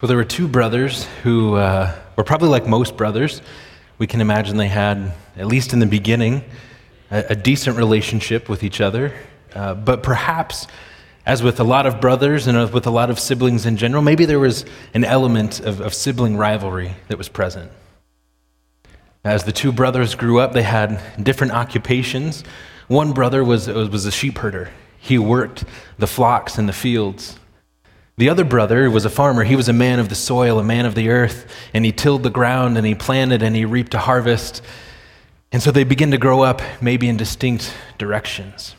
Well, there were two brothers who uh, were probably like most brothers. We can imagine they had, at least in the beginning, a, a decent relationship with each other. Uh, but perhaps, as with a lot of brothers and with a lot of siblings in general, maybe there was an element of, of sibling rivalry that was present. As the two brothers grew up, they had different occupations. One brother was, was a sheep herder, he worked the flocks in the fields. The other brother was a farmer. He was a man of the soil, a man of the earth, and he tilled the ground and he planted and he reaped a harvest. And so they begin to grow up maybe in distinct directions.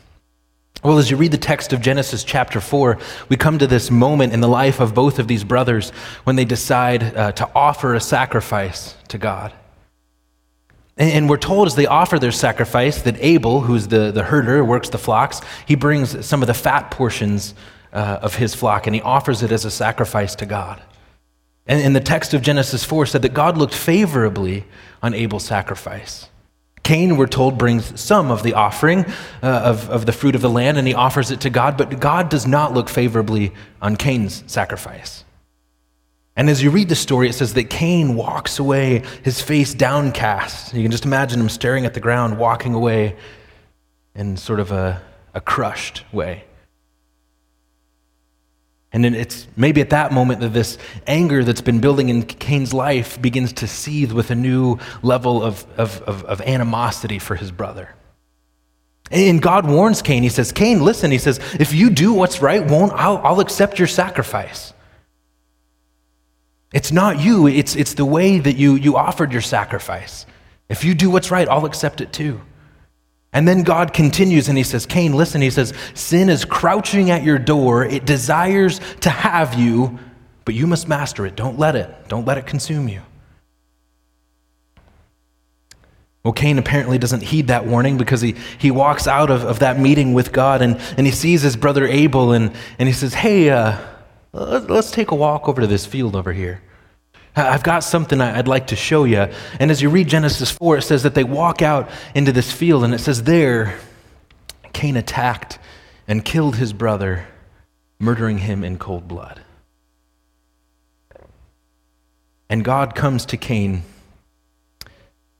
Well, as you read the text of Genesis chapter 4, we come to this moment in the life of both of these brothers when they decide uh, to offer a sacrifice to God. And, and, we're told as they offer their sacrifice that Abel, who's the, the herder, works the flocks, he brings some of the fat portions uh, of his flock and he offers it as a sacrifice to God. And, and the text of Genesis 4 said that God looked favorably on Abel's sacrifice. Cain, we're told, brings some of the offering uh, of, of the fruit of the land and he offers it to God, but God does not look favorably on Cain's sacrifice. And as you read the story, it says that Cain walks away, his face downcast. You can just imagine him staring at the ground, walking away in sort of a, a crushed way. And then it's maybe at that moment that this anger that's been building in Cain's life begins to seethe with a new level of, of, of, of animosity for his brother. And God warns Cain. He says, Cain, listen, he says, if you do what's right, won't I'll, I'll accept your sacrifice. It's not you, it's, it's the way that you, you offered your sacrifice. If you do what's right, I'll accept it too. And then God continues and he says, Cain, listen, he says, sin is crouching at your door. It desires to have you, but you must master it. Don't let it. Don't let it consume you. Well, Cain apparently doesn't heed that warning because he, he walks out of, of that meeting with God and, and he sees his brother Abel and, and he says, Hey, uh, let's take a walk over to this field over here. I've got something I'd like to show you. And as you read Genesis 4, it says that they walk out into this field, and it says, There, Cain attacked and killed his brother, murdering him in cold blood. And God comes to Cain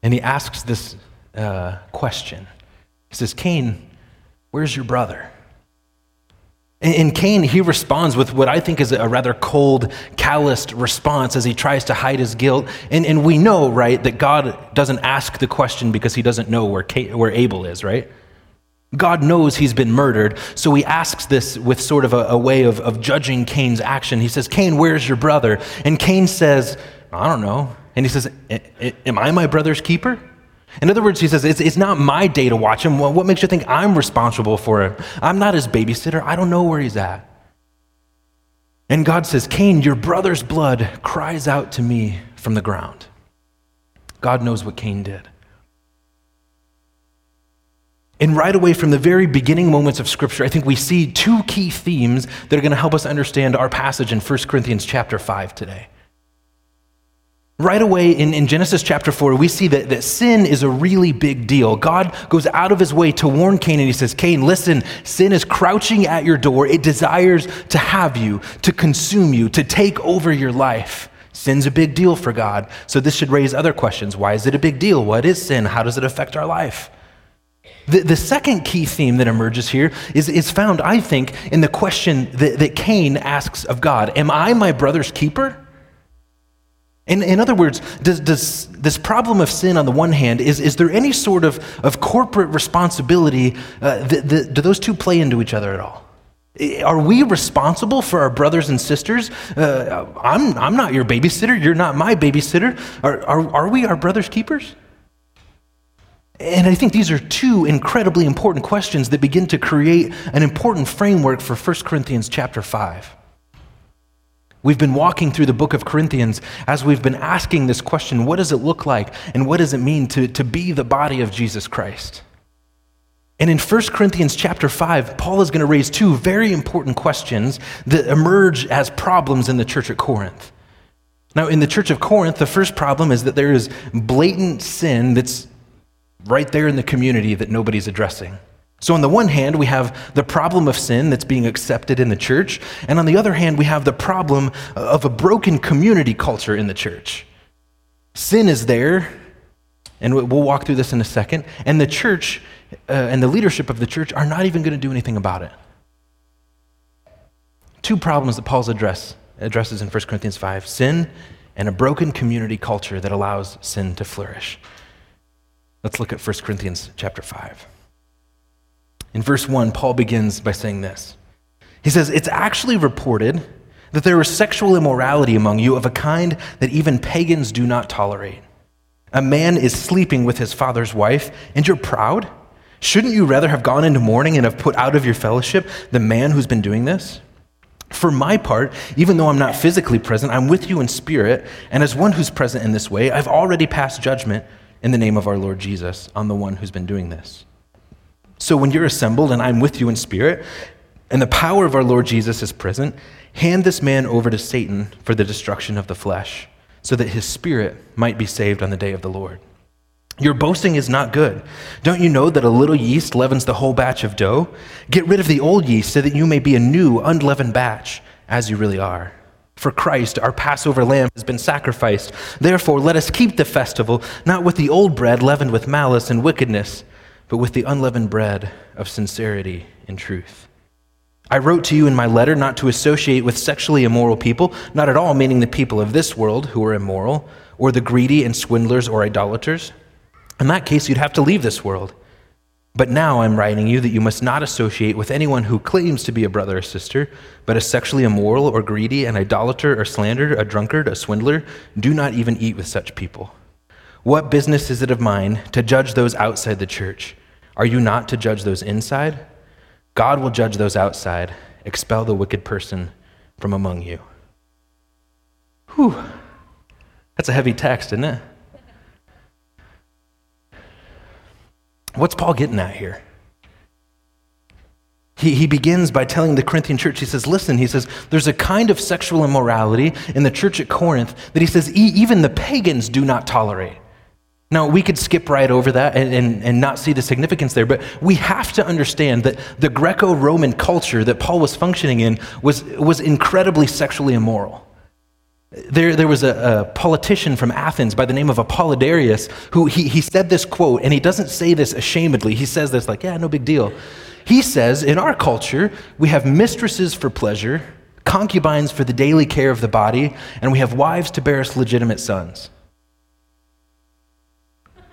and he asks this uh, question. He says, Cain, where's your brother? In Cain, he responds with what I think is a rather cold, calloused response as he tries to hide his guilt. And, and we know, right, that God doesn't ask the question because he doesn't know where, Cain, where Abel is, right? God knows he's been murdered, so he asks this with sort of a, a way of, of judging Cain's action. He says, Cain, where's your brother? And Cain says, I don't know. And he says, Am I my brother's keeper? In other words, he says, it's, it's not my day to watch him. What makes you think I'm responsible for him? I'm not his babysitter. I don't know where he's at. And God says, Cain, your brother's blood cries out to me from the ground. God knows what Cain did. And right away from the very beginning moments of Scripture, I think we see two key themes that are going to help us understand our passage in 1 Corinthians chapter 5 today. Right away in, in Genesis chapter 4, we see that, that sin is a really big deal. God goes out of his way to warn Cain, and he says, Cain, listen, sin is crouching at your door. It desires to have you, to consume you, to take over your life. Sin's a big deal for God. So this should raise other questions. Why is it a big deal? What is sin? How does it affect our life? The, the second key theme that emerges here is, is found, I think, in the question that, that Cain asks of God Am I my brother's keeper? In, in other words, does, does this problem of sin on the one hand, is, is there any sort of, of corporate responsibility? Uh, the, the, do those two play into each other at all? Are we responsible for our brothers and sisters? Uh, I'm, I'm not your babysitter. You're not my babysitter. Are, are, are we our brother's keepers? And I think these are two incredibly important questions that begin to create an important framework for 1 Corinthians chapter 5. We've been walking through the book of Corinthians as we've been asking this question what does it look like and what does it mean to, to be the body of Jesus Christ? And in 1 Corinthians chapter 5, Paul is going to raise two very important questions that emerge as problems in the church at Corinth. Now, in the church of Corinth, the first problem is that there is blatant sin that's right there in the community that nobody's addressing. So, on the one hand, we have the problem of sin that's being accepted in the church, and on the other hand, we have the problem of a broken community culture in the church. Sin is there, and we'll walk through this in a second, and the church uh, and the leadership of the church are not even going to do anything about it. Two problems that Paul's address, addresses in 1 Corinthians 5 sin and a broken community culture that allows sin to flourish. Let's look at 1 Corinthians chapter 5. In verse 1, Paul begins by saying this He says, It's actually reported that there is sexual immorality among you of a kind that even pagans do not tolerate. A man is sleeping with his father's wife, and you're proud? Shouldn't you rather have gone into mourning and have put out of your fellowship the man who's been doing this? For my part, even though I'm not physically present, I'm with you in spirit, and as one who's present in this way, I've already passed judgment in the name of our Lord Jesus on the one who's been doing this. So when you're assembled and I'm with you in spirit, and the power of our Lord Jesus is present, hand this man over to Satan for the destruction of the flesh, so that his spirit might be saved on the day of the Lord. Your boasting is not good. Don't you know that a little yeast leavens the whole batch of dough? Get rid of the old yeast so that you may be a new, unleavened batch, as you really are. For Christ, our Passover lamb, has been sacrificed. Therefore, let us keep the festival, not with the old bread leavened with malice and wickedness but with the unleavened bread of sincerity and truth. I wrote to you in my letter not to associate with sexually immoral people, not at all meaning the people of this world who are immoral, or the greedy and swindlers or idolaters. In that case, you'd have to leave this world. But now I'm writing you that you must not associate with anyone who claims to be a brother or sister, but is sexually immoral or greedy, an idolater or slanderer, a drunkard, a swindler. Do not even eat with such people. What business is it of mine to judge those outside the church? Are you not to judge those inside? God will judge those outside. Expel the wicked person from among you. Whew. That's a heavy text, isn't it? What's Paul getting at here? He, he begins by telling the Corinthian church, he says, Listen, he says, there's a kind of sexual immorality in the church at Corinth that he says even the pagans do not tolerate. Now, we could skip right over that and, and, and not see the significance there, but we have to understand that the Greco Roman culture that Paul was functioning in was, was incredibly sexually immoral. There, there was a, a, politician from Athens by the name of Apollodorus who he, he said this quote, and he doesn't say this ashamedly. He says this like, yeah, no big deal. He says, in our culture, we have mistresses for pleasure, concubines for the daily care of the body, and we have wives to bear us legitimate sons.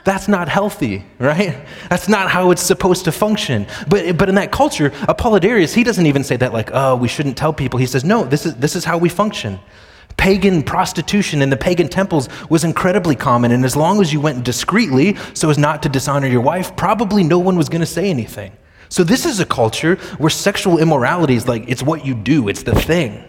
That's not healthy, right? That's not how it's supposed to function. But, but in that culture, Apollodorus, he doesn't even say that like, oh, we shouldn't tell people. He says, no, this is, this is how we function. Pagan prostitution in the pagan temples was incredibly common, and as long as you went discreetly so as not to dishonor your wife, probably no one was going to say anything. So this is a culture where sexual immorality is like, it's what you do, it's the thing.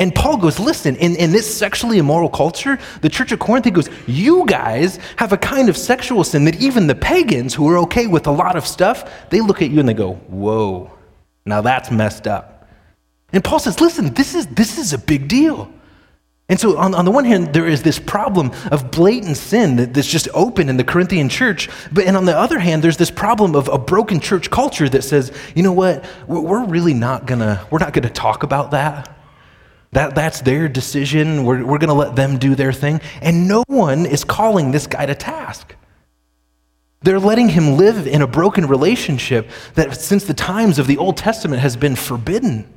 And Paul goes, listen, in, in this sexually immoral culture, the church of Corinth, he goes, you guys have a kind of sexual sin that even the pagans who are okay with a lot of stuff, they look at you and they go, whoa, now that's messed up. And Paul says, listen, this is, this is a big deal. And so, on, on the one hand, there is this problem of blatant sin that, that's just open in the Corinthian church. But and on the other hand, there's this problem of a broken church culture that says, you know what, we're really not gonna, we're not gonna talk about that. That, that's their decision. We're, we're going to let them do their thing. And no one is calling this guy to task. They're letting him live in a broken relationship that, since the times of the Old Testament, has been forbidden.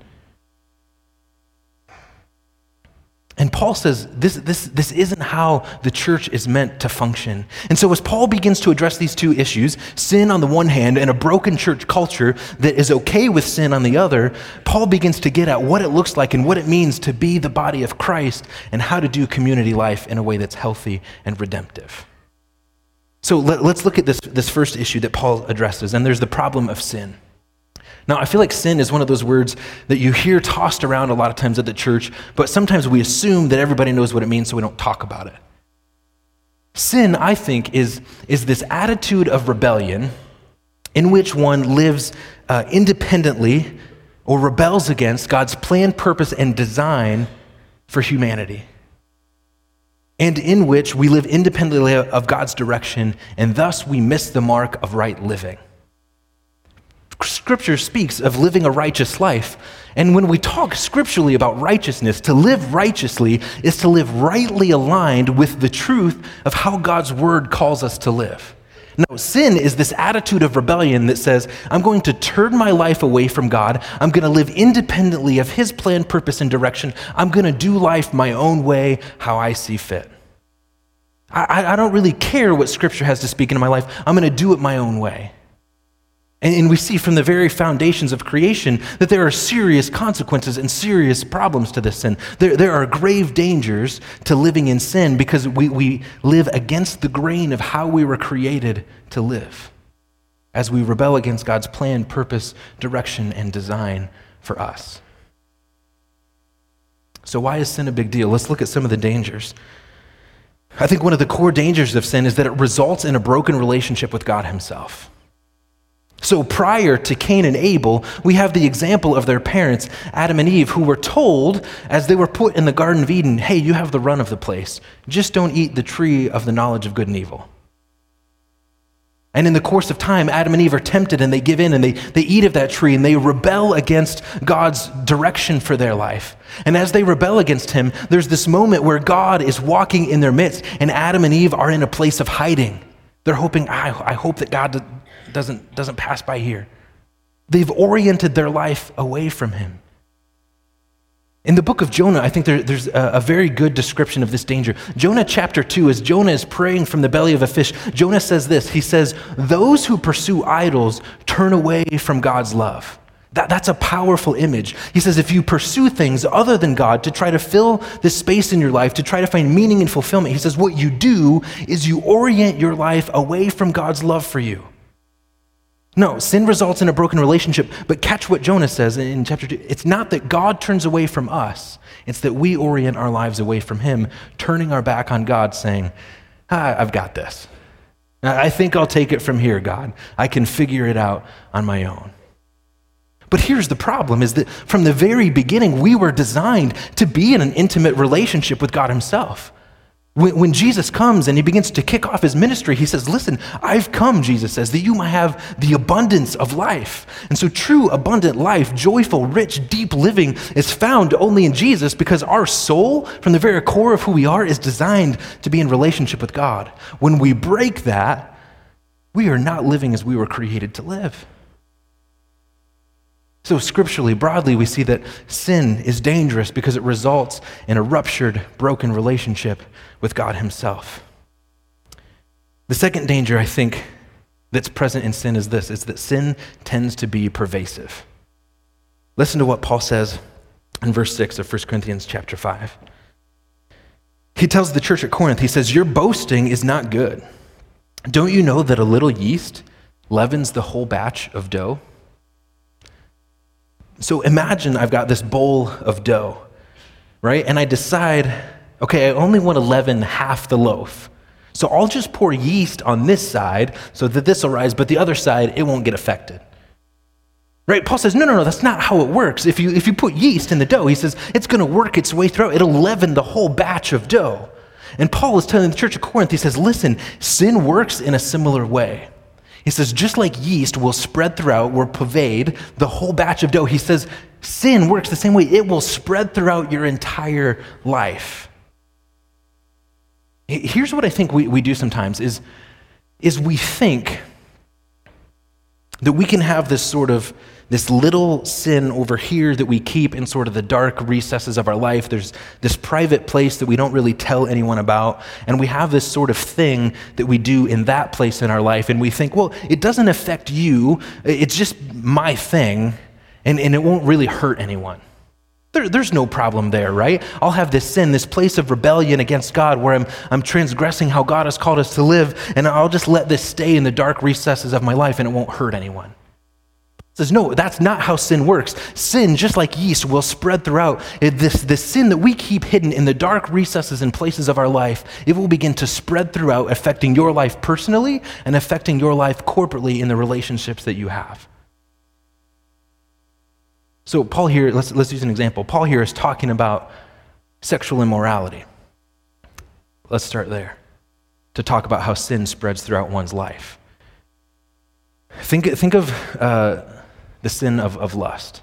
And Paul says this, this, this isn't how the church is meant to function. And so, as Paul begins to address these two issues sin on the one hand and a broken church culture that is okay with sin on the other Paul begins to get at what it looks like and what it means to be the body of Christ and how to do community life in a way that's healthy and redemptive. So, let, us look at this, this first issue that Paul addresses, and there's the problem of sin. Now, I feel like sin is one of those words that you hear tossed around a lot of times at the church, but sometimes we assume that everybody knows what it means, so we don't talk about it. Sin, I think, is, is this attitude of rebellion in which one lives uh, independently or rebels against God's plan, purpose, and design for humanity. And in which we live independently of God's direction, and thus we miss the mark of right living. Scripture speaks of living a righteous life. And when we talk scripturally about righteousness, to live righteously is to live rightly aligned with the truth of how God's word calls us to live. No, sin is this attitude of rebellion that says, I'm going to turn my life away from God. I'm going to live independently of His plan, purpose, and direction. I'm going to do life my own way, how I see fit. I, I don't really care what Scripture has to speak into my life. I'm going to do it my own way. And, and we see from the very foundations of creation that there are serious consequences and serious problems to this sin. There, there are grave dangers to living in sin because we, we live against the grain of how we were created to live as we rebel against God's plan, purpose, direction, and design for us. So, why is sin a big deal? Let's look at some of the dangers. I think one of the core dangers of sin is that it results in a broken relationship with God Himself. So prior to Cain and Abel, we have the example of their parents, Adam and Eve, who were told as they were put in the Garden of Eden, hey, you have the run of the place. Just don't eat the tree of the knowledge of good and evil. And in the course of time, Adam and Eve are tempted and they give in and they, they eat of that tree and they rebel against God's direction for their life. And as they rebel against Him, there's this moment where God is walking in their midst and Adam and Eve are in a place of hiding. They're hoping, I, I hope that God doesn't, doesn't pass by here. They've oriented their life away from him. In the book of Jonah, I think there, there's a, a, very good description of this danger. Jonah chapter 2, as Jonah is praying from the belly of a fish, Jonah says this He says, Those who pursue idols turn away from God's love. That, that's a powerful image. He says, if you pursue things other than God to try to fill this space in your life, to try to find meaning and fulfillment, he says, what you do is you orient your life away from God's love for you. No, sin results in a broken relationship. But catch what Jonah says in chapter 2. It's not that God turns away from us, it's that we orient our lives away from Him, turning our back on God, saying, ah, I've got this. I think I'll take it from here, God. I can figure it out on my own. But here's the problem is that from the very beginning, we were designed to be in an intimate relationship with God Himself. When, when, Jesus comes and he begins to kick off his ministry, he says, Listen, I've come, Jesus says, that you might have the abundance of life. And so, true, abundant life, joyful, rich, deep living is found only in Jesus because our soul, from the very core of who we are, is designed to be in relationship with God. When we break that, we are not living as we were created to live. So, scripturally, broadly, we see that sin is dangerous because it results in a ruptured, broken relationship with God Himself. The second danger, I think, that's present in sin is this is that sin tends to be pervasive. Listen to what Paul says in verse 6 of 1 Corinthians chapter 5. He tells the church at Corinth, he says, Your boasting is not good. Don't you know that a little yeast leavens the whole batch of dough? So imagine I've got this bowl of dough, right? And I decide, okay, I only want to leaven half the loaf. So I'll just pour yeast on this side so that this will rise, but the other side, it won't get affected. Right? Paul says, no, no, no, that's not how it works. If you, if you put yeast in the dough, he says, it's going to work its way through. It'll leaven the whole batch of dough. And Paul is telling the church of Corinth, he says, listen, sin works in a similar way. He says, just like yeast will spread throughout, will pervade the whole batch of dough, he says, sin works the same way. It will spread throughout your entire life. Here's what I think we, we do sometimes is, is we think that we can have this sort of this little sin over here that we keep in sort of the dark recesses of our life. There's this private place that we don't really tell anyone about. And we have this sort of thing that we do in that place in our life. And we think, well, it doesn't affect you, it's just my thing, and, and it won't really hurt anyone. There, there's no problem there, right? I'll have this sin, this place of rebellion against God where I'm, I'm transgressing how God has called us to live, and I'll just let this stay in the dark recesses of my life and it won't hurt anyone says, no, that's not how sin works. Sin, just like yeast, will spread throughout. This, this sin that we keep hidden in the dark recesses and places of our life, it will begin to spread throughout, affecting your life personally and affecting your life corporately in the relationships that you have. So, Paul here, let's, let's use an example. Paul here is talking about sexual immorality. Let's start there to talk about how sin spreads throughout one's life. Think, think of uh, the sin of, of lust.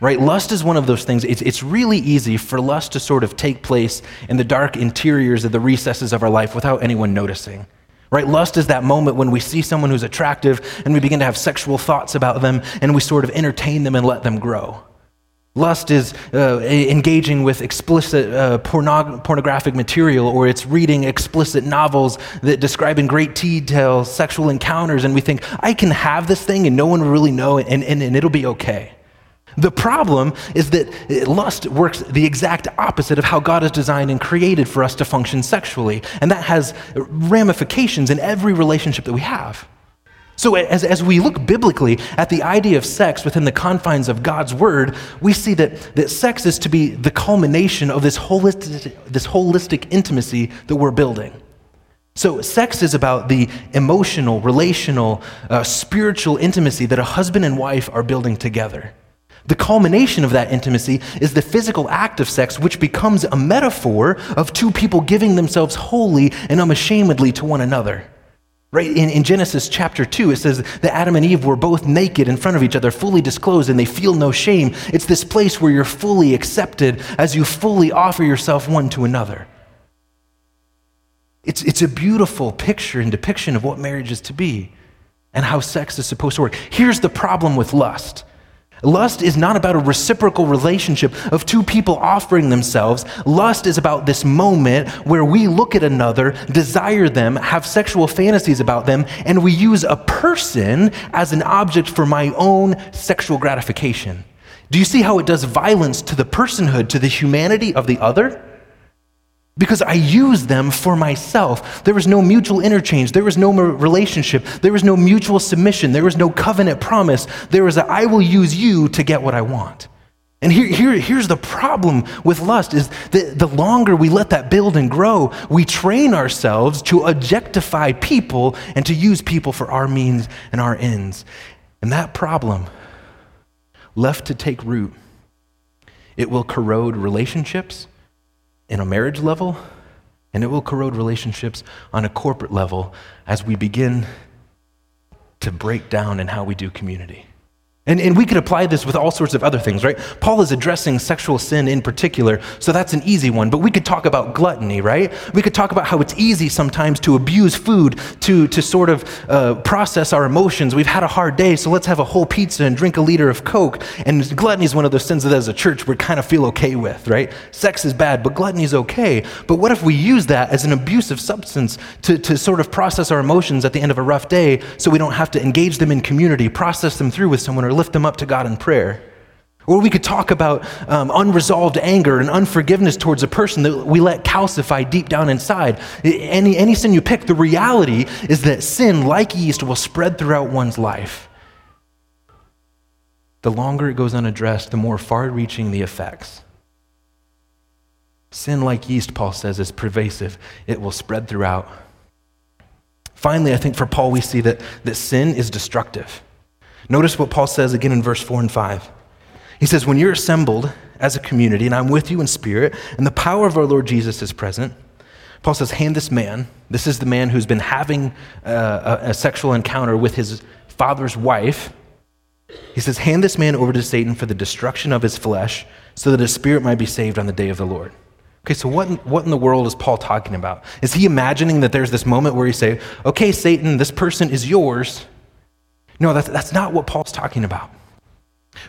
Right? Lust is one of those things. It's, it's really easy for lust to sort of take place in the dark interiors of the recesses of our life without anyone noticing. Right? Lust is that moment when we see someone who's attractive and we begin to have sexual thoughts about them and we sort of entertain them and let them grow. Lust is uh, engaging with explicit uh, pornog- pornographic material, or it's reading explicit novels that describe in great detail sexual encounters, and we think, I can have this thing and no one will really know and, and, and it'll be okay. The problem is that lust works the exact opposite of how God has designed and created for us to function sexually, and that has ramifications in every relationship that we have. So, as, as we look biblically at the idea of sex within the confines of God's word, we see that, that sex is to be the culmination of this holistic, this holistic intimacy that we're building. So, sex is about the emotional, relational, uh, spiritual intimacy that a husband and wife are building together. The culmination of that intimacy is the physical act of sex, which becomes a metaphor of two people giving themselves wholly and unashamedly to one another. Right? In, in, Genesis chapter 2, it says that Adam and Eve were both naked in front of each other, fully disclosed, and they feel no shame. It's this place where you're fully accepted as you fully offer yourself one to another. It's, it's a beautiful picture and depiction of what marriage is to be and how sex is supposed to work. Here's the problem with lust Lust is not about a reciprocal relationship of two people offering themselves. Lust is about this moment where we look at another, desire them, have sexual fantasies about them, and we use a person as an object for my own sexual gratification. Do you see how it does violence to the personhood, to the humanity of the other? Because I use them for myself. There was no mutual interchange. There was no relationship. There was no mutual submission. There was no covenant promise. There was a I will use you to get what I want. And here, here, here's the problem with lust is that the longer we let that build and grow, we train ourselves to objectify people and to use people for our means and our ends. And that problem, left to take root, it will corrode relationships in a marriage level, and it will corrode relationships on a corporate level as we begin to break down in how we do community. And, and we could apply this with all sorts of other things, right? Paul is addressing sexual sin in particular, so that's an easy one. But we could talk about gluttony, right? We could talk about how it's easy sometimes to abuse food, to, to sort of uh, process our emotions. We've had a hard day, so let's have a whole pizza and drink a liter of Coke. And gluttony is one of those sins that as a church we kind of feel okay with, right? Sex is bad, but gluttony is okay. But what if we use that as an abusive substance to, to sort of process our emotions at the end of a rough day so we don't have to engage them in community, process them through with someone or lift them up to God in prayer. Or we could talk about um, unresolved anger and unforgiveness towards a person that we let calcify deep down inside. Any, any sin you pick, the reality is that sin, like yeast, will spread throughout one's life. The longer it goes unaddressed, the more far reaching the effects. Sin, like yeast, Paul says, is pervasive, it will spread throughout. Finally, I think for Paul, we see that, that sin is destructive. Notice what Paul says again in verse 4 and 5. He says, When you're assembled as a community, and I'm with you in spirit, and the power of our Lord Jesus is present, Paul says, Hand this man, this is the man who's been having uh, a, a sexual encounter with his father's wife. He says, Hand this man over to Satan for the destruction of his flesh, so that his spirit might be saved on the day of the Lord. Okay, so what in, what in the world is Paul talking about? Is he imagining that there's this moment where he say, okay, Satan, this person is yours, no, that's, that's not what Paul's talking about.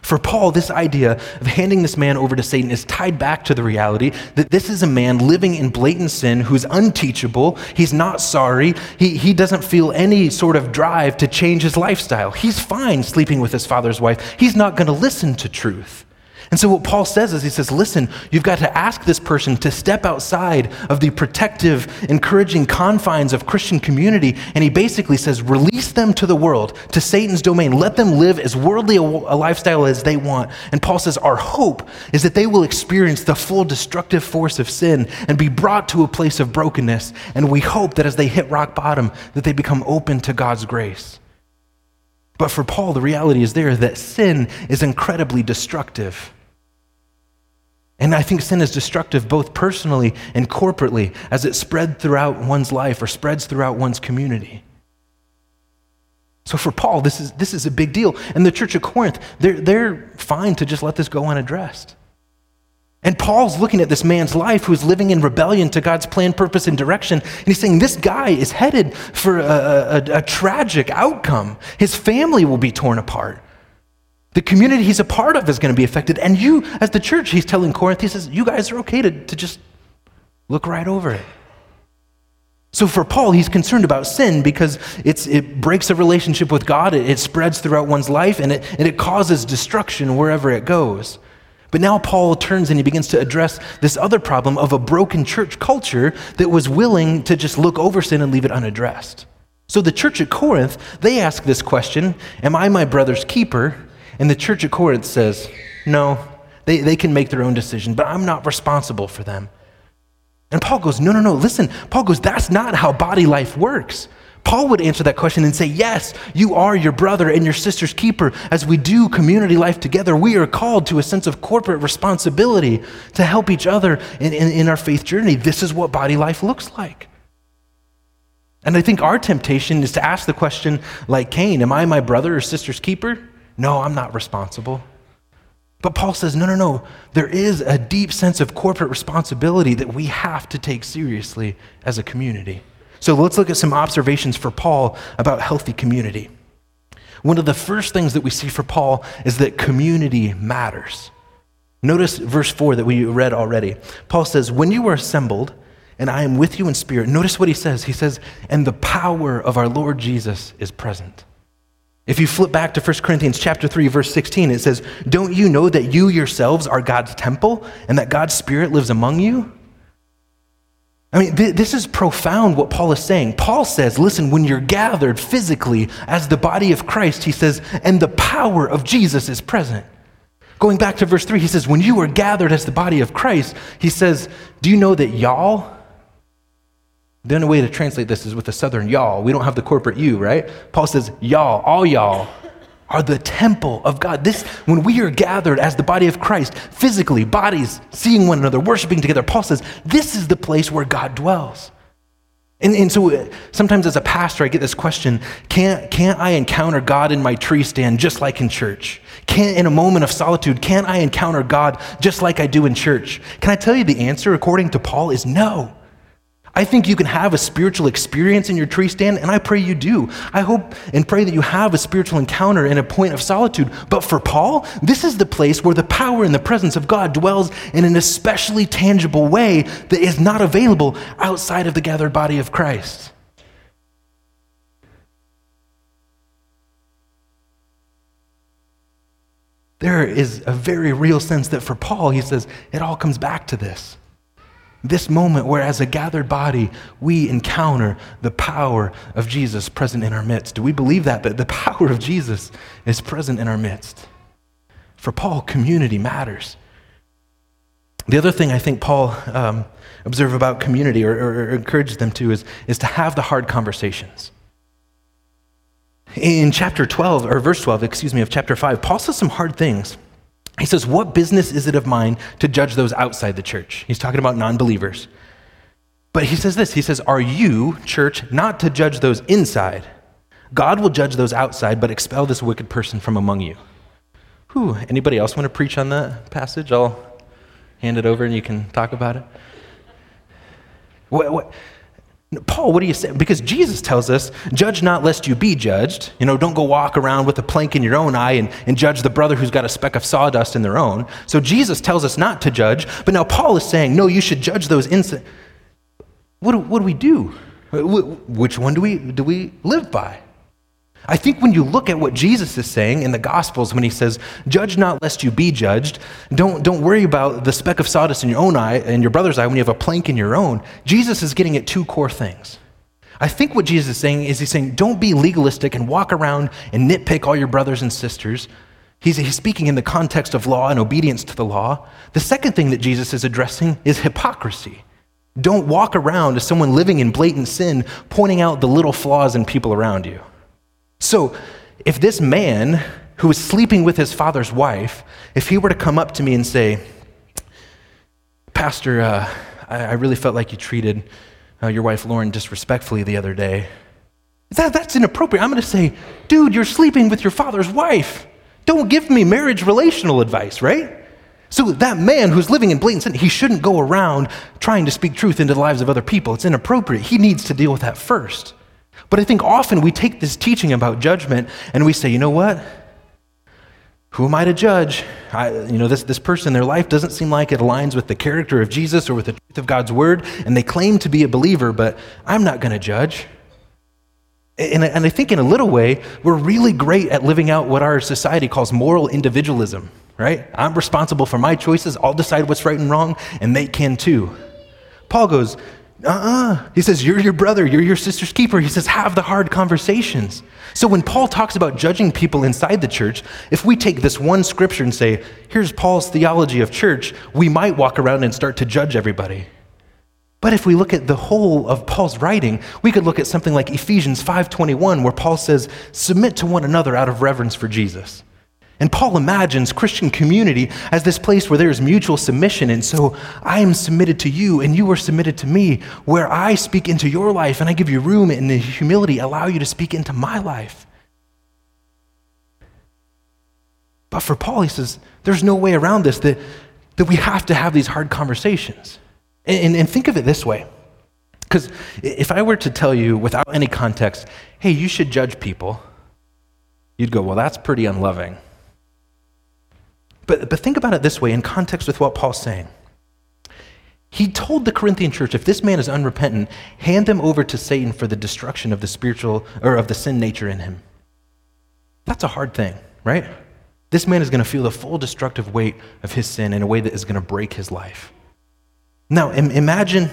For Paul, this idea of handing this man over to Satan is tied back to the reality that this is a man living in blatant sin who's unteachable. He's not sorry. He, he doesn't feel any sort of drive to change his lifestyle. He's fine sleeping with his father's wife. He's not going to listen to truth. And so, what Paul says is, he says, listen, you've got to ask this person to step outside of the protective, encouraging confines of Christian community. And he basically says, release them to the world, to Satan's domain. Let them live as worldly a, lifestyle as they want. And Paul says, our hope is that they will experience the full destructive force of sin and be brought to a place of brokenness. And we hope that as they hit rock bottom, that they become open to God's grace. But for Paul, the reality is there that sin is incredibly destructive. And I think sin is destructive both personally and corporately as it spread throughout one's life or spreads throughout one's community. So for Paul, this is, this is a big deal. And the church of Corinth, they're, they're fine to just let this go unaddressed. And Paul's looking at this man's life who's living in rebellion to God's plan, purpose, and direction. And he's saying, This guy is headed for a, a, a, tragic outcome. His family will be torn apart. The community he's a part of is going to be affected. And you, as the church, he's telling Corinth, he says, You guys are okay to, to just look right over it. So for Paul, he's concerned about sin because it breaks a relationship with God, it, it spreads throughout one's life, and it, and it causes destruction wherever it goes. But now Paul turns and he begins to address this other problem of a broken church culture that was willing to just look over sin and leave it unaddressed. So the church at Corinth, they ask this question Am I my brother's keeper? And the church at Corinth says, No, they, they can make their own decision, but I'm not responsible for them. And Paul goes, No, no, no, listen. Paul goes, That's not how body life works. Paul would answer that question and say, Yes, you are your brother and your sister's keeper. As we do community life together, we are called to a sense of corporate responsibility to help each other in, in, in, our faith journey. This is what body life looks like. And I think our temptation is to ask the question, like Cain, Am I my brother or sister's keeper? No, I'm not responsible. But Paul says, no, no, no. There is a deep sense of corporate responsibility that we have to take seriously as a community. So let's look at some observations for Paul about healthy community. One of the first things that we see for Paul is that community matters. Notice verse 4 that we read already. Paul says, When you are assembled, and I am with you in spirit, notice what he says. He says, And the power of our Lord Jesus is present. If you flip back to 1 Corinthians chapter 3 verse 16 it says, "Don't you know that you yourselves are God's temple and that God's spirit lives among you?" I mean, th- this is profound what Paul is saying. Paul says, listen, when you're gathered physically as the body of Christ, he says, and the power of Jesus is present. Going back to verse 3, he says, when you are gathered as the body of Christ, he says, do you know that y'all, the only way to translate this is with a southern y'all. We don't have the corporate you, right? Paul says, y'all, all y'all are the temple of God. This, when we are gathered as the body of Christ, physically, bodies, seeing one another, worshiping together, Paul says, this is the place where God dwells. And, and so uh, sometimes as a pastor, I get this question can't, can't I encounter God in my tree stand just like in church? Can't, in a moment of solitude, can't I encounter God just like I do in church? Can I tell you the answer, according to Paul, is no. I think you can have a spiritual experience in your tree stand, and I pray you do. I hope and pray that you have a spiritual encounter in a point of solitude. But for Paul, this is the place where the power and the presence of God dwells in an especially tangible way that is not available outside of the gathered body of Christ. There is a very real sense that for Paul, he says, it all comes back to this. This moment where, as a gathered body, we encounter the power of Jesus present in our midst. Do we believe that? That the power of Jesus is present in our midst? For Paul, community matters. The other thing I think Paul um, observe about community or, or, or encourages them to is, is to have the hard conversations. In chapter 12, or verse 12, excuse me, of chapter 5, Paul says some hard things. He says, What business is it of mine to judge those outside the church? He's talking about non believers. But he says this He says, Are you, church, not to judge those inside? God will judge those outside, but expel this wicked person from among you. Whew, anybody else want to preach on that passage? I'll hand it over and you can talk about it. What, what, Paul, what do you say? Because Jesus tells us, judge not lest you be judged. You know, don't go walk around with a plank in your own eye and, and judge the brother who's got a speck of sawdust in their own. So Jesus tells us not to judge, but now Paul is saying, no, you should judge those inside. What do, what do we do? Which one do we, do we live by? I think when you look at what Jesus is saying in the Gospels when he says, Judge not lest you be judged, don't, don't worry about the speck of sawdust in your own eye and your brother's eye when you have a plank in your own. Jesus is getting at two core things. I think what Jesus is saying is he's saying, don't be legalistic and walk around and nitpick all your brothers and sisters. He's, he's speaking in the context of law and obedience to the law. The second thing that Jesus is addressing is hypocrisy. Don't walk around as someone living in blatant sin, pointing out the little flaws in people around you. So, if this man who was sleeping with his father's wife, if he were to come up to me and say, Pastor, uh, I, I, really felt like you treated uh, your wife Lauren disrespectfully the other day. That, that's inappropriate. I'm going to say, dude, you're sleeping with your father's wife. Don't give me marriage relational advice, right? So that man who's living in blatant sin, he shouldn't go around trying to speak truth into the lives of other people. It's inappropriate. He needs to deal with that first. But I think often we take this teaching about judgment and we say, you know what? Who am I to judge? I, you know, this, this person, their life doesn't seem like it aligns with the character of Jesus or with the truth of God's word, and they claim to be a believer, but I'm not going to judge. And, and I think in a little way, we're really great at living out what our society calls moral individualism, right? I'm responsible for my choices. I'll decide what's right and wrong, and they can too. Paul goes, uh-uh. uh He says, You're your brother, you're your sister's keeper. He says, Have the hard conversations. So when Paul talks about judging people inside the church, if we take this one scripture and say, Here's Paul's theology of church, we might walk around and start to judge everybody. But if we look at the whole of Paul's writing, we could look at something like Ephesians 5:21 where Paul says, "Submit to one another out of reverence for Jesus." And Paul imagines Christian community as this place where there is mutual submission. And so I am submitted to you, and you are submitted to me, where I speak into your life and I give you room and the humility allow you to speak into my life. But for Paul, he says, there's no way around this, that, that we have to have these hard conversations. And, and, and think of it this way. Because if I were to tell you without any context, hey, you should judge people, you'd go, well, that's pretty unloving. But, but think about it this way in context with what Paul's saying. He told the Corinthian church, if this man is unrepentant, hand him over to Satan for the destruction of the spiritual or of the sin nature in him. That's a hard thing, right? This man is going to feel the full destructive weight of his sin in a way that is going to break his life. Now, imagine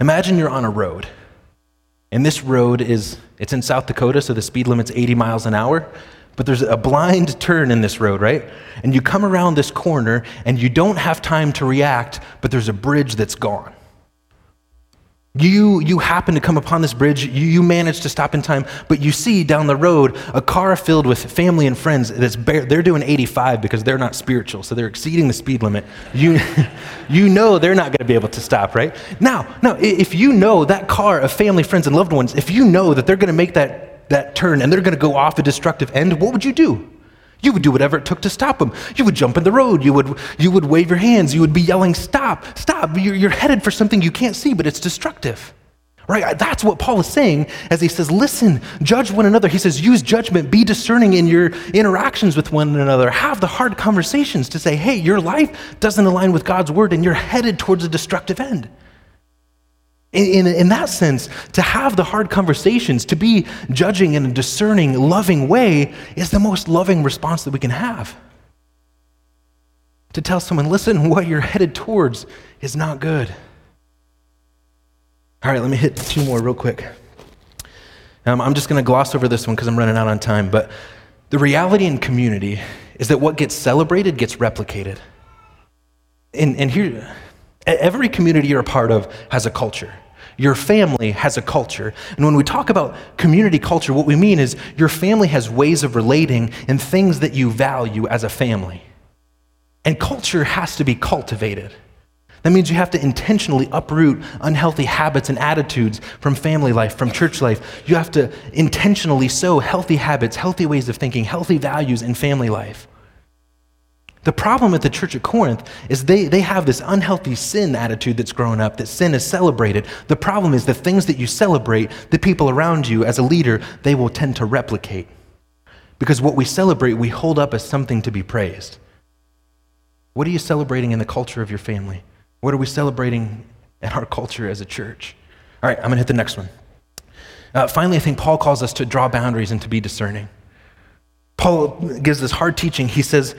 imagine you're on a road. And this road is it's in South Dakota, so the speed limit's 80 miles an hour. But there's a blind turn in this road, right? And you come around this corner and you don't have time to react, but there's a bridge that's gone. You, you happen to come upon this bridge, you, you manage to stop in time, but you see down the road a car filled with family and friends that's bare, they're doing 85 because they're not spiritual, so they're exceeding the speed limit. You, you know they're not going to be able to stop, right? Now, now, if you know that car of family, friends, and loved ones, if you know that they're going to make that that turn and they're going to go off a destructive end, what would you do? You would do whatever it took to stop them. You would jump in the road. You would, you would wave your hands. You would be yelling, Stop, stop. You're, you're headed for something you can't see, but it's destructive. Right? That's what Paul is saying as he says, Listen, judge one another. He says, Use judgment, be discerning in your interactions with one another. Have the hard conversations to say, Hey, your life doesn't align with God's word and you're headed towards a destructive end. In, in, in, that sense, to have the hard conversations, to be judging in a discerning, loving way, is the most loving response that we can have. To tell someone, listen, what you're headed towards is not good. All right, let me hit two more real quick. Um, I'm just going to gloss over this one because I'm running out on time. But the reality in community is that what gets celebrated gets replicated. And, and here, every community you're a part of has a culture. Your family has a culture. And when we talk about community culture, what we mean is your family has ways of relating and things that you value as a family. And culture has to be cultivated. That means you have to intentionally uproot unhealthy habits and attitudes from family life, from church life. You have to intentionally sow healthy habits, healthy ways of thinking, healthy values in family life. The problem at the church at Corinth is they, they have this unhealthy sin attitude that's grown up, that sin is celebrated. The problem is the things that you celebrate, the people around you as a leader, they will tend to replicate. Because what we celebrate, we hold up as something to be praised. What are you celebrating in the culture of your family? What are we celebrating in our culture as a church? All right, I'm going to hit the next one. Uh, finally, I think Paul calls us to draw boundaries and to be discerning. Paul gives this hard teaching. He says,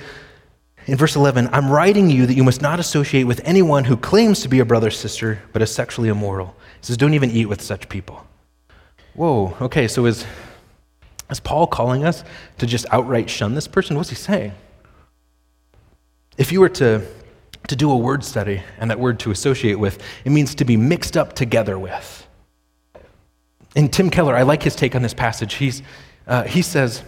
in verse 11, I'm writing you that you must not associate with anyone who claims to be a brother or sister, but is sexually immoral. He says, don't even eat with such people. Whoa, okay, so is, is Paul calling us to just outright shun this person? What's he saying? If you were to, to do a word study, and that word to associate with, it means to be mixed up together with. And Tim Keller, I like his take on this passage. He's, uh, he says,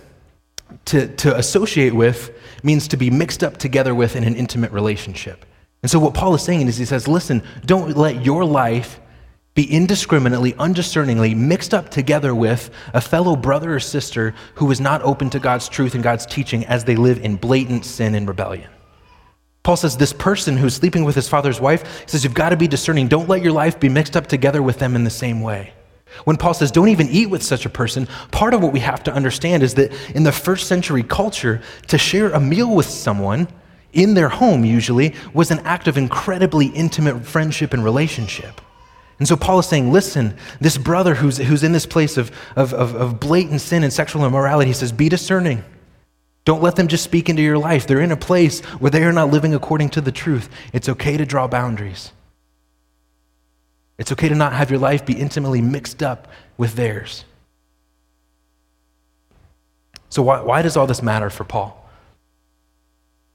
to, to associate with means to be mixed up together with in an intimate relationship. And so, what Paul is saying is, he says, listen, don't let your life be indiscriminately, undiscerningly mixed up together with a fellow brother or sister who is not open to God's truth and God's teaching as they live in blatant sin and rebellion. Paul says this person who's sleeping with his father's wife, says, You've got to be discerning. Don't let your life be mixed up together with them in the same way. When Paul says, Don't even eat with such a person, part of what we have to understand is that in the first century culture, to share a meal with someone in their home usually was an act of incredibly intimate friendship and relationship. And so Paul is saying, listen, this brother who's, who's in this place of, of, of, of blatant sin and sexual immorality, he says, be discerning. Don't let them just speak into your life. They're in a place where they are not living according to the truth. It's okay to draw boundaries. It's okay to not have your life be intimately mixed up with theirs. So, why, why does all this matter for Paul?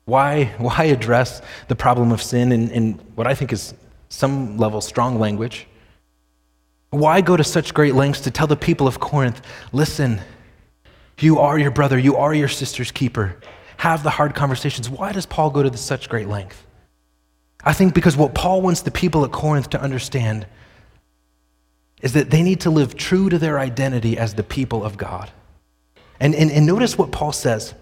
Why, why address the problem of sin in, in what I think is some level strong language? Why go to such great lengths to tell the people of Corinth, listen, you are your brother, you are your sister's keeper? Have the hard conversations. Why does Paul go to such great length? I think because what Paul wants the people at Corinth to understand is that they need to live true to their identity as the people of God. And, and, and notice what Paul says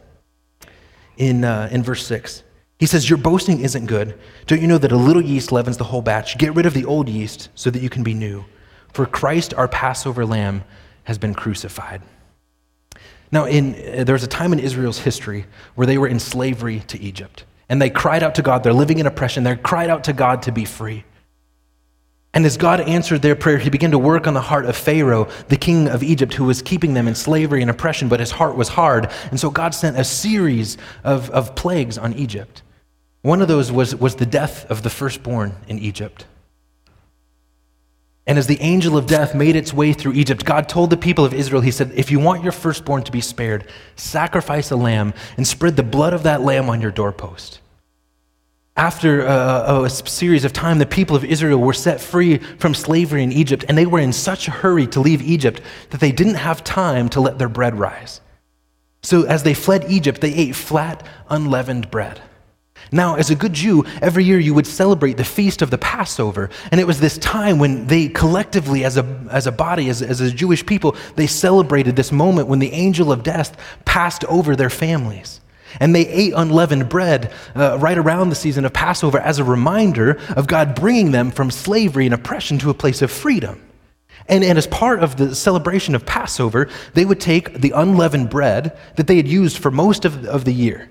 in, uh, in verse 6. He says, Your boasting isn't good. Don't you know that a little yeast leavens the whole batch? Get rid of the old yeast so that you can be new. For Christ, our Passover lamb, has been crucified. Now, in, uh, there was a time in Israel's history where they were in slavery to Egypt. And they cried out to God. They're living in oppression. They cried out to God to be free. And as God answered their prayer, he began to work on the heart of Pharaoh, the king of Egypt, who was keeping them in slavery and oppression, but his heart was hard. And so God sent a series of, of plagues on Egypt. One of those was, was the death of the firstborn in Egypt. And as the angel of death made its way through Egypt, God told the people of Israel, He said, If you want your firstborn to be spared, sacrifice a lamb and spread the blood of that lamb on your doorpost. After uh, uh, a, a, series of time, the people of Israel were set free from slavery in Egypt, and they were in such a hurry to leave Egypt that they didn't have time to let their bread rise. So as they fled Egypt, they ate flat, unleavened bread. Now, as a good Jew, every year you would celebrate the feast of the Passover. And it was this time when they collectively, as a, as a body, as, as a Jewish people, they celebrated this moment when the angel of death passed over their families. And they ate unleavened bread uh, right around the season of Passover as a reminder of God bringing them from slavery and oppression to a place of freedom. And, and as part of the celebration of Passover, they would take the unleavened bread that they had used for most of, of the year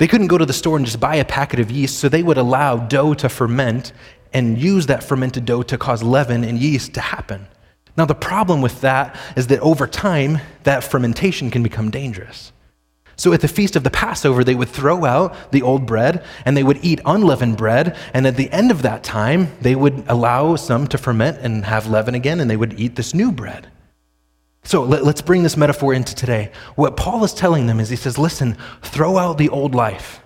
they couldn't go to the store and just buy a packet of yeast, so they would allow dough to ferment and use that fermented dough to cause leaven and yeast to happen. Now, the problem with that is that over time, that fermentation can become dangerous. So at the feast of the Passover, they would throw out the old bread and they would eat unleavened bread. And at the end of that time, they would allow some to ferment and have leaven again, and they would eat this new bread. So let, us bring this metaphor into today. What Paul is telling them is he says, listen, throw out the old life.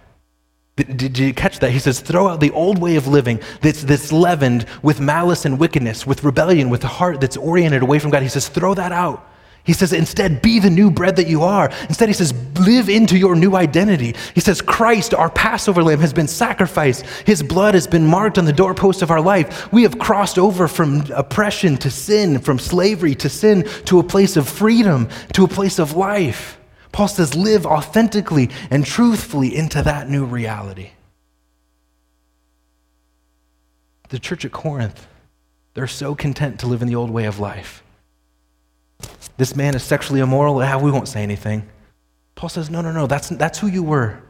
Did, did, you catch that? He says, throw out the old way of living that's, that's leavened with malice and wickedness, with rebellion, with a heart that's oriented away from God. He says, throw that out. He says, instead, be the new bread that you are. Instead, he says, live into your new identity. He says, Christ, our Passover lamb, has been sacrificed. His blood has been marked on the doorpost of our life. We have crossed over from oppression to sin, from slavery to sin, to a place of freedom, to a place of life. Paul says, live authentically and truthfully into that new reality. The church at Corinth, they're so content to live in the old way of life. This man is sexually immoral. Ah, we won't say anything. Paul says, No, no, no, that's, that's who you were.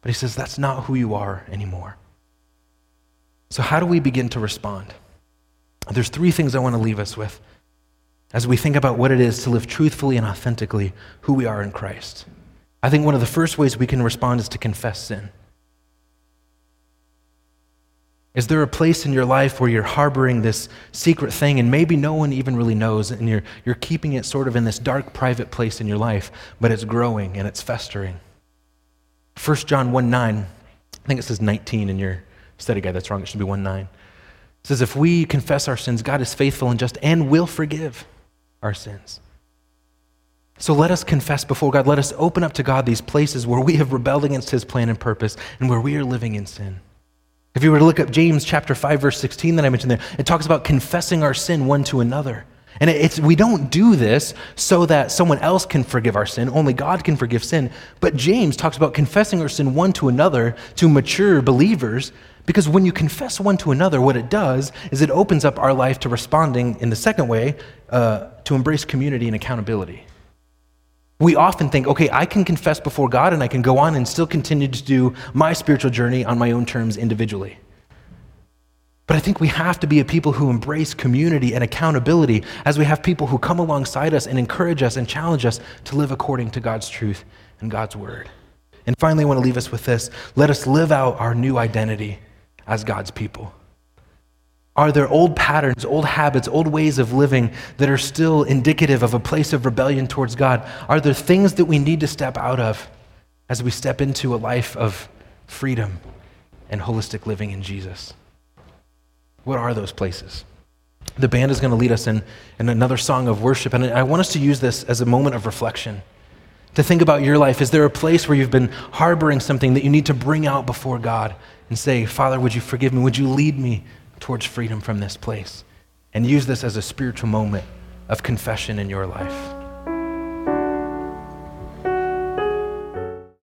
But he says, That's not who you are anymore. So, how do we begin to respond? There's three things I want to leave us with as we think about what it is to live truthfully and authentically who we are in Christ. I think one of the first ways we can respond is to confess sin. Is there a place in your life where you're harboring this secret thing and maybe no one even really knows and you're, you're keeping it sort of in this dark, private place in your life, but it's growing and it's festering? 1 John 1 9, I think it says 19 in your study guide. That's wrong. It should be 1 9. It says, If we confess our sins, God is faithful and just and will forgive our sins. So let us confess before God. Let us open up to God these places where we have rebelled against his plan and purpose and where we are living in sin. If you were to look up James chapter 5 verse 16 that I mentioned there, it talks about confessing our sin one to another. And it's we don't do this so that someone else can forgive our sin, only God can forgive sin. But James talks about confessing our sin one to another to mature believers because when you confess one to another, what it does is it opens up our life to responding in the second way uh, to embrace community and accountability. We often think, okay, I can confess before God and I can go on and still continue to do my spiritual journey on my own terms individually. But I think we have to be a people who embrace community and accountability as we have people who come alongside us and encourage us and challenge us to live according to God's truth and God's word. And finally, I want to leave us with this let us live out our new identity as God's people? Are there old patterns, old habits, old ways of living that are still indicative of a place of rebellion towards God? Are there things that we need to step out of as we step into a life of freedom and holistic living in Jesus? What are those places? The band is going to lead us in, in another song of worship, and I want us to use this as a moment of reflection. To think about your life. Is there a place where you've been harboring something that you need to bring out before God? and say, Father, would you forgive me? Would you lead me towards freedom from this place? And use this as a spiritual moment of confession in your life.